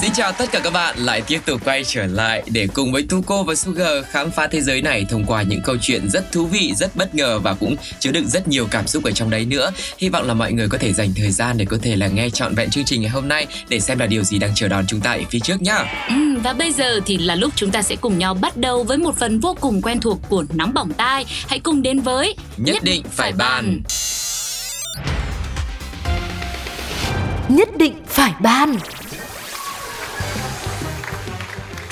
Xin chào tất cả các bạn lại tiếp tục quay trở lại để cùng với Tuko và Sugar khám phá thế giới này thông qua những câu chuyện rất thú vị, rất bất ngờ và cũng chứa đựng rất nhiều cảm xúc ở trong đấy nữa. Hy vọng là mọi người có thể dành thời gian để có thể là nghe trọn vẹn chương trình ngày hôm nay để xem là điều gì đang chờ đón chúng ta ở phía trước nhá. Ừ, và bây giờ thì là lúc chúng ta sẽ cùng nhau bắt đầu với một phần vô cùng quen thuộc của nóng bỏng tai. Hãy cùng đến với Nhất, định phải bàn. Nhất định phải ban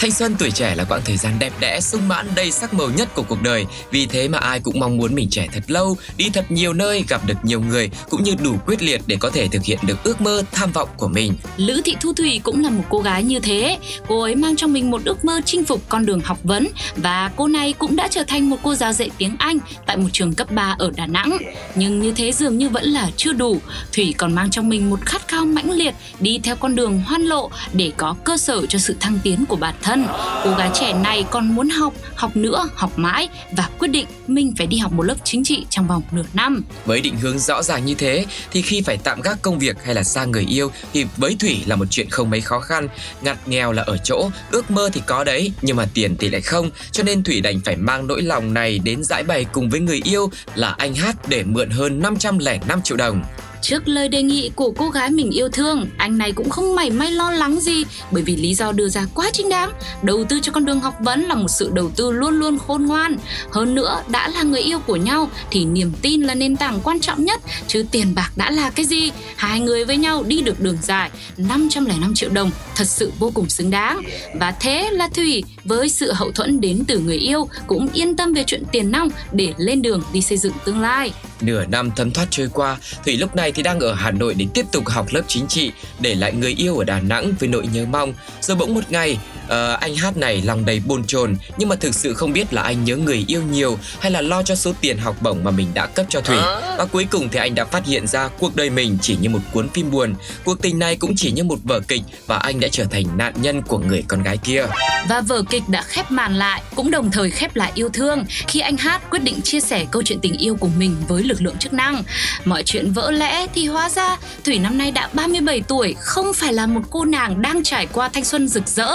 Thanh xuân tuổi trẻ là quãng thời gian đẹp đẽ, sung mãn, đầy sắc màu nhất của cuộc đời. Vì thế mà ai cũng mong muốn mình trẻ thật lâu, đi thật nhiều nơi, gặp được nhiều người, cũng như đủ quyết liệt để có thể thực hiện được ước mơ, tham vọng của mình. Lữ Thị Thu Thủy cũng là một cô gái như thế. Cô ấy mang trong mình một ước mơ chinh phục con đường học vấn và cô này cũng đã trở thành một cô giáo dạy tiếng Anh tại một trường cấp 3 ở Đà Nẵng. Nhưng như thế dường như vẫn là chưa đủ. Thủy còn mang trong mình một khát khao mãnh liệt đi theo con đường hoan lộ để có cơ sở cho sự thăng tiến của bản thân. Cô gái trẻ này còn muốn học, học nữa, học mãi và quyết định mình phải đi học một lớp chính trị trong vòng nửa năm. Với định hướng rõ ràng như thế thì khi phải tạm gác công việc hay là xa người yêu thì với Thủy là một chuyện không mấy khó khăn. Ngặt nghèo là ở chỗ, ước mơ thì có đấy nhưng mà tiền thì lại không. Cho nên Thủy đành phải mang nỗi lòng này đến giải bày cùng với người yêu là anh Hát để mượn hơn 505 triệu đồng. Trước lời đề nghị của cô gái mình yêu thương, anh này cũng không mảy may lo lắng gì bởi vì lý do đưa ra quá chính đáng. Đầu tư cho con đường học vấn là một sự đầu tư luôn luôn khôn ngoan. Hơn nữa, đã là người yêu của nhau thì niềm tin là nền tảng quan trọng nhất chứ tiền bạc đã là cái gì. Hai người với nhau đi được đường dài, 505 triệu đồng thật sự vô cùng xứng đáng. Và thế là Thủy với sự hậu thuẫn đến từ người yêu cũng yên tâm về chuyện tiền nong để lên đường đi xây dựng tương lai. Nửa năm thấm thoát trôi qua, Thủy lúc này thì đang ở Hà Nội để tiếp tục học lớp chính trị, để lại người yêu ở Đà Nẵng với nỗi nhớ mong. Rồi bỗng một ngày, ờ, anh Hát này lòng đầy bồn chồn, nhưng mà thực sự không biết là anh nhớ người yêu nhiều hay là lo cho số tiền học bổng mà mình đã cấp cho Thủy. Và cuối cùng thì anh đã phát hiện ra cuộc đời mình chỉ như một cuốn phim buồn, cuộc tình này cũng chỉ như một vở kịch và anh đã trở thành nạn nhân của người con gái kia. Và vở kịch đã khép màn lại, cũng đồng thời khép lại yêu thương khi anh Hát quyết định chia sẻ câu chuyện tình yêu của mình với lực lượng chức năng. Mọi chuyện vỡ lẽ thì hóa ra Thủy năm nay đã 37 tuổi, không phải là một cô nàng đang trải qua thanh xuân rực rỡ,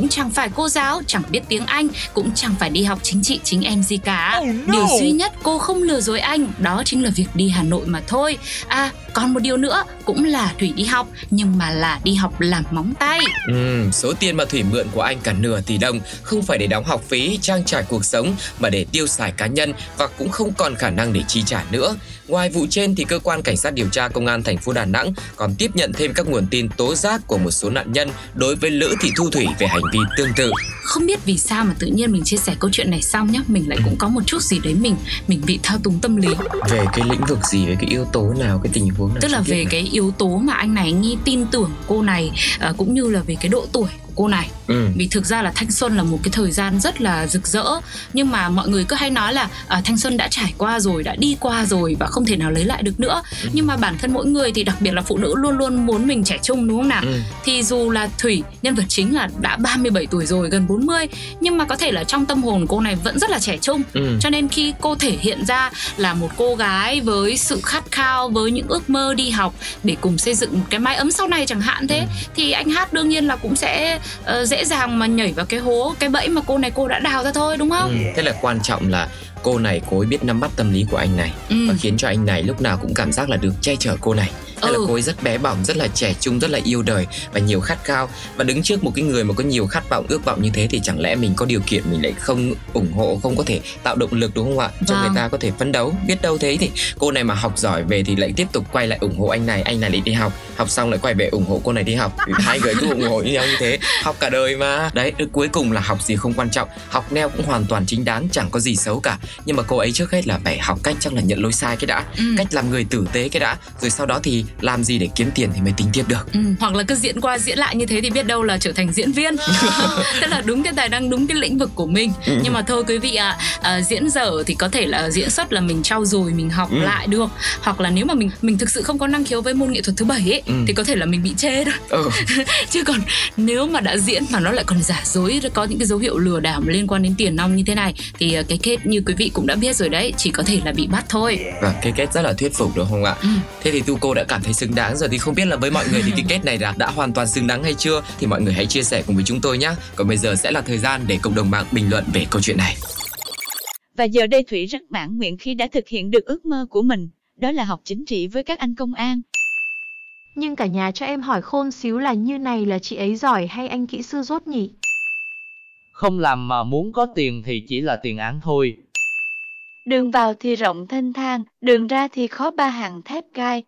cũng chẳng phải cô giáo, chẳng biết tiếng Anh, cũng chẳng phải đi học chính trị chính em gì cả. Oh no! Điều duy nhất cô không lừa dối anh, đó chính là việc đi Hà Nội mà thôi. À, còn một điều nữa cũng là Thủy đi học, nhưng mà là đi học làm móng tay. Ừm, số tiền mà Thủy mượn của anh cả nửa tỷ đồng không phải để đóng học phí, trang trải cuộc sống mà để tiêu xài cá nhân và cũng không còn khả năng để chi trả nữa. Ngoài vụ trên thì cơ quan cảnh sát điều tra công an thành phố Đà Nẵng còn tiếp nhận thêm các nguồn tin tố giác của một số nạn nhân đối với Lữ Thị Thu Thủy về hành vi tương tự. không biết vì sao mà tự nhiên mình chia sẻ câu chuyện này xong nhá mình lại cũng có một chút gì đấy mình mình bị thao túng tâm lý Về cái lĩnh vực gì, về cái yếu tố nào, cái tình huống nào? tức là về nào? cái yếu tố mà anh này nghi tin tưởng cô này à, cũng như là về cái độ tuổi cô này Ừ. vì thực ra là thanh xuân là một cái thời gian rất là rực rỡ nhưng mà mọi người cứ hay nói là à, thanh xuân đã trải qua rồi đã đi qua rồi và không thể nào lấy lại được nữa Ừ. nhưng mà bản thân mỗi người thì đặc biệt là phụ nữ luôn luôn muốn mình trẻ trung đúng không nào Ừ. thì dù là Thủy nhân vật chính là đã 37 tuổi rồi gần 40 nhưng mà có thể là trong tâm hồn cô này vẫn rất là trẻ trung Ừ. cho nên khi cô thể hiện ra là một cô gái với sự khát khao với những ước mơ đi học để cùng xây dựng một cái mái ấm sau này chẳng hạn thế thì anh hát đương nhiên là cũng sẽ Ờ, dễ dàng mà nhảy vào cái hố, cái bẫy mà cô này cô đã đào ra thôi, đúng không Ừ. Thế là quan trọng là cô này cô ấy biết nắm bắt tâm lý của anh này Ừ. và khiến cho anh này lúc nào cũng cảm giác là được che chở cô này. Hay là Ừ. cô ấy rất bé bỏng rất là trẻ trung rất là yêu đời và nhiều khát khao. Và đứng trước một cái người mà có nhiều khát vọng ước vọng như thế thì chẳng lẽ mình có điều kiện mình lại không ủng hộ không có thể tạo động lực đúng không ạ? Cho Vâng. người ta có thể phấn đấu biết đâu thế thì cô này mà học giỏi về thì lại tiếp tục quay lại ủng hộ anh này anh này lại đi học. Học xong lại quay về ủng hộ cô này đi học. Hai người cứ ủng hộ nhau như thế học cả đời mà. Đấy cuối cùng là học gì không quan trọng. Học neo cũng hoàn toàn chính đáng chẳng có gì xấu cả nhưng mà cô ấy trước hết là phải học cách chắc là nhận lỗi sai cái đã Ừ. cách làm người tử tế cái đã rồi sau đó thì làm gì để kiếm tiền thì mới tính tiếp được Ừ, hoặc là cứ diễn qua diễn lại như thế thì biết đâu là trở thành diễn viên tức là đúng cái tài năng đúng cái lĩnh vực của mình Ừ. nhưng mà thôi quý vị ạ à, diễn dở thì có thể là diễn xuất là mình trau dồi mình học Ừ. lại được hoặc là nếu mà mình mình thực sự không có năng khiếu với môn nghệ thuật thứ bảy ấy Ừ. thì có thể là mình bị chê thôi ừ. chứ còn nếu mà đã diễn mà nó lại còn giả dối có những cái dấu hiệu lừa đảo liên quan đến tiền nong như thế này thì à, cái kết như quý vị cũng đã biết rồi đấy chỉ có thể là bị bắt thôi và cái kết rất là thuyết phục đúng không ạ Ừ. thế thì tu cô đã cảm thấy xứng đáng rồi thì không biết là với mọi người thì cái kết này đã, đã hoàn toàn xứng đáng hay chưa thì mọi người hãy chia sẻ cùng với chúng tôi nhé còn bây giờ sẽ là thời gian để cộng đồng mạng bình luận về câu chuyện này Và giờ đây Thủy rất mãn nguyện khi đã thực hiện được ước mơ của mình, đó là học chính trị với các anh công an. Nhưng cả nhà cho em hỏi khôn xíu là như này là chị ấy giỏi hay anh kỹ sư rốt nhỉ? Không làm mà muốn có tiền thì chỉ là tiền án thôi. Đường vào thì rộng thanh thang, đường ra thì khó ba hàng thép gai.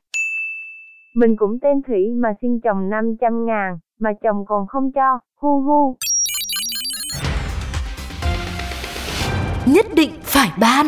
Mình cũng tên Thủy mà xin chồng 500 ngàn, mà chồng còn không cho, hu hu. Nhất định phải ban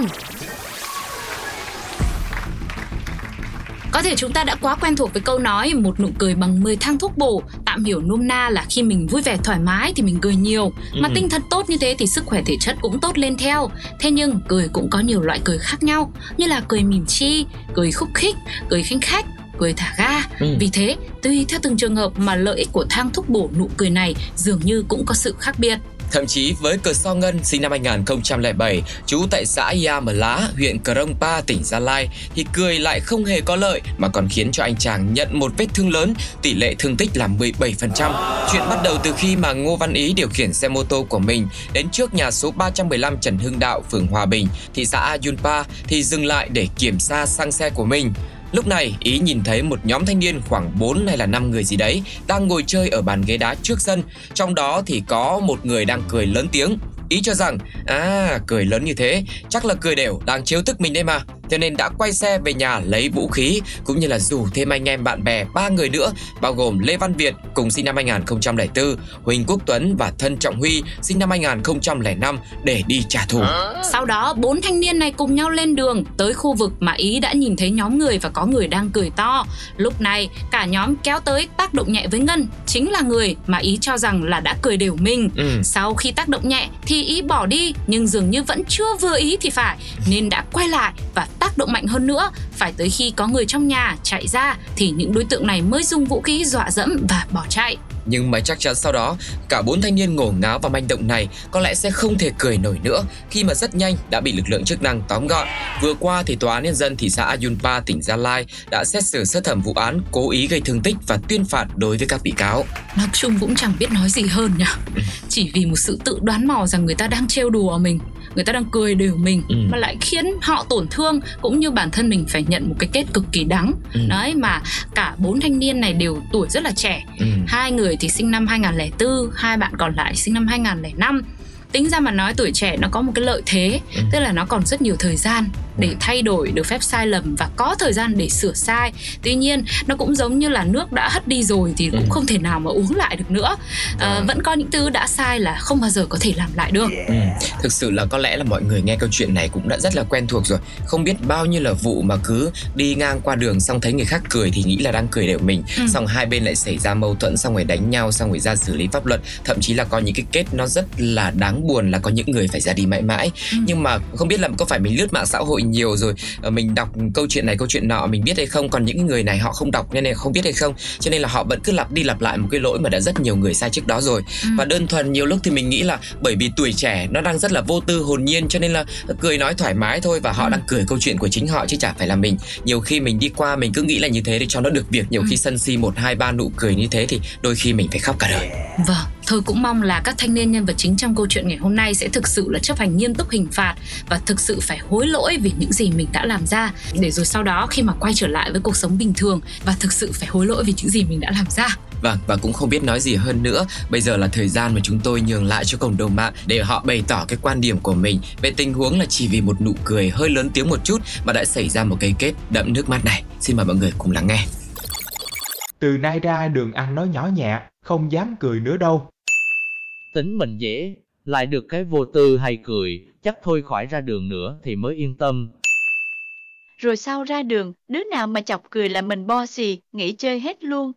Có thể chúng ta đã quá quen thuộc với câu nói một nụ cười bằng 10 thang thuốc bổ, tạm hiểu nôm na là khi mình vui vẻ thoải mái thì mình cười nhiều, mà Ừ. tinh thần tốt như thế thì sức khỏe thể chất cũng tốt lên theo. Thế nhưng cười cũng có nhiều loại cười khác nhau, như là cười mỉm chi, cười khúc khích, cười khinh khách, cười thả ga. Ừ. Vì thế, tùy theo từng trường hợp mà lợi ích của thang thuốc bổ nụ cười này dường như cũng có sự khác biệt. Thậm chí với Cờ So Ngân sinh năm 2007, trú tại xã Ia Mờ Lá, huyện Krông Pa, tỉnh Gia Lai, thì cười lại không hề có lợi mà còn khiến cho anh chàng nhận một vết thương lớn, tỷ lệ thương tích là 17%. Chuyện bắt đầu từ khi mà Ngô Văn Ý điều khiển xe mô tô của mình đến trước nhà số 315 Trần Hưng Đạo, phường Hòa Bình, thị xã Yunpa thì dừng lại để kiểm tra xăng xe của mình. Lúc này, Ý nhìn thấy một nhóm thanh niên khoảng 4 hay là 5 người gì đấy đang ngồi chơi ở bàn ghế đá trước sân. Trong đó thì có một người đang cười lớn tiếng. Ý cho rằng, à, cười lớn như thế, chắc là cười đều, đang chiếu tức mình đây mà. Cho nên đã quay xe về nhà lấy vũ khí, cũng như là rủ thêm anh em bạn bè ba người nữa, bao gồm Lê Văn Việt cùng sinh năm 2004, Huỳnh Quốc Tuấn và Thân Trọng Huy sinh năm 2005 để đi trả thù. Sau đó, bốn thanh niên này cùng nhau lên đường tới khu vực mà Ý đã nhìn thấy nhóm người và có người đang cười to. Lúc này, cả nhóm kéo tới tác động nhẹ với Ngân, chính là người mà Ý cho rằng là đã cười đều mình. Ừ. Sau khi tác động nhẹ thì Ý bỏ đi nhưng dường như vẫn chưa vừa ý thì phải nên đã quay lại và tác động mạnh hơn nữa. Phải tới khi có người trong nhà chạy ra thì những đối tượng này mới dùng vũ khí dọa dẫm và bỏ chạy. Nhưng mà chắc chắn sau đó, cả bốn thanh niên ngổ ngáo và manh động này có lẽ sẽ không thể cười nổi nữa khi mà rất nhanh đã bị lực lượng chức năng tóm gọn. Vừa qua thì Tòa án Nhân dân thị xã Ayunpa, tỉnh Gia Lai đã xét xử sơ thẩm vụ án cố ý gây thương tích và tuyên phạt đối với các bị cáo. Nói chung cũng chẳng biết nói gì hơn nhỉ Chỉ vì một sự tự đoán mò rằng người ta đang trêu đùa mình Người ta đang cười đều mình Ừ. Mà lại khiến họ tổn thương Cũng như bản thân mình phải nhận một cái kết cực kỳ đắng Ừ. Đấy mà cả bốn thanh niên này đều tuổi rất là trẻ Ừ. Hai người thì sinh năm 2004 Hai bạn còn lại sinh năm 2005 Tính ra mà nói tuổi trẻ nó có một cái lợi thế Ừ. Tức là nó còn rất nhiều thời gian để thay đổi được phép sai lầm và có thời gian để sửa sai. Tuy nhiên nó cũng giống như là nước đã hất đi rồi thì cũng Ừ. không thể nào mà uống lại được nữa. À, vẫn có những thứ đã sai là không bao giờ có thể làm lại được. Ừ. Thực sự là có lẽ là mọi người nghe câu chuyện này cũng đã rất là quen thuộc rồi. Không biết bao nhiêu là vụ mà cứ đi ngang qua đường xong thấy người khác cười thì nghĩ là đang cười đều mình. Ừ. Xong hai bên lại xảy ra mâu thuẫn xong rồi đánh nhau xong rồi ra xử lý pháp luật. Thậm chí là có những cái kết nó rất là đáng buồn là có những người phải ra đi mãi mãi. Ừ. Nhưng mà không biết là có phải mình lướt mạng xã hội nhiều rồi ờ, Mình đọc câu chuyện này câu chuyện nọ mình biết hay không? Còn những người này họ không đọc nên là không biết hay không? Cho nên là họ vẫn cứ lặp đi lặp lại một cái lỗi mà đã rất nhiều người sai trước đó rồi. Ừ. và đơn thuần nhiều lúc thì mình nghĩ là bởi vì tuổi trẻ nó đang rất là vô tư hồn nhiên cho nên là cười nói thoải mái thôi và họ Ừ. đang cười câu chuyện của chính họ chứ chả phải là mình. Nhiều khi mình đi qua mình cứ nghĩ là như thế để cho nó được việc. Nhiều Ừ. khi sân si một hai ba nụ cười như thế thì đôi khi mình phải khóc cả đời. Vâng, thôi cũng mong là các thanh niên nhân vật chính trong câu chuyện ngày hôm nay sẽ thực sự là chấp hành nghiêm túc hình phạt và thực sự phải hối lỗi vì những gì mình đã làm ra để rồi sau đó khi mà quay trở lại với cuộc sống bình thường và thực sự phải hối lỗi vì những gì mình đã làm ra. Vâng, và cũng không biết nói gì hơn nữa. Bây giờ là thời gian mà chúng tôi nhường lại cho cộng đồng mạng để họ bày tỏ cái quan điểm của mình về tình huống là chỉ vì một nụ cười hơi lớn tiếng một chút mà đã xảy ra một cái kết đậm nước mắt này. Xin mời mọi người cùng lắng nghe. Từ nay ra đường ăn nói nhỏ nhẹ, không dám cười nữa đâu. Tính mình dễ, lại được cái vô tư hay cười, chắc thôi khỏi ra đường nữa thì mới yên tâm. Rồi sau ra đường, đứa nào mà chọc cười là mình bo xì, nghỉ chơi hết luôn.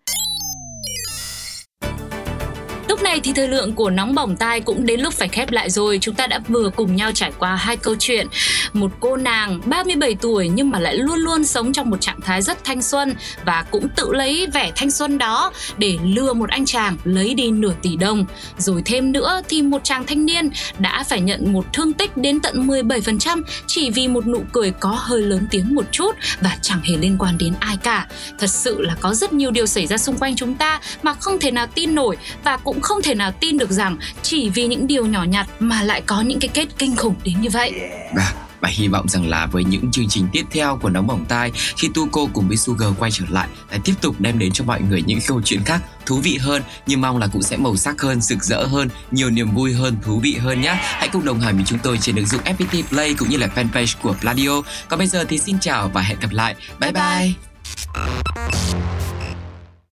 Lúc này thì thời lượng của nóng bỏng tai cũng đến lúc phải khép lại rồi. Chúng ta đã vừa cùng nhau trải qua hai câu chuyện. Một cô nàng 37 tuổi nhưng mà lại luôn luôn sống trong một trạng thái rất thanh xuân và cũng tự lấy vẻ thanh xuân đó để lừa một anh chàng lấy đi nửa tỷ đồng. Rồi thêm nữa thì một chàng thanh niên đã phải nhận một thương tích đến tận 17% chỉ vì một nụ cười có hơi lớn tiếng một chút và chẳng hề liên quan đến ai cả. Thật sự là có rất nhiều điều xảy ra xung quanh chúng ta mà không thể nào tin nổi và cũng không thể nào tin được rằng chỉ vì những điều nhỏ nhặt mà lại có những cái kết kinh khủng đến như vậy. Và và hy vọng rằng là với những chương trình tiếp theo của Nóng Bỏng Tai khi Tuco cùng với Sugar quay trở lại lại tiếp tục đem đến cho mọi người những câu chuyện khác thú vị hơn nhưng mong là cũng sẽ màu sắc hơn, rực rỡ hơn, nhiều niềm vui hơn, thú vị hơn nhé. Hãy cùng đồng hành với chúng tôi trên ứng dụng FPT Play cũng như là fanpage của Pladio. Còn bây giờ thì xin chào và hẹn gặp lại. Bye bye. bye.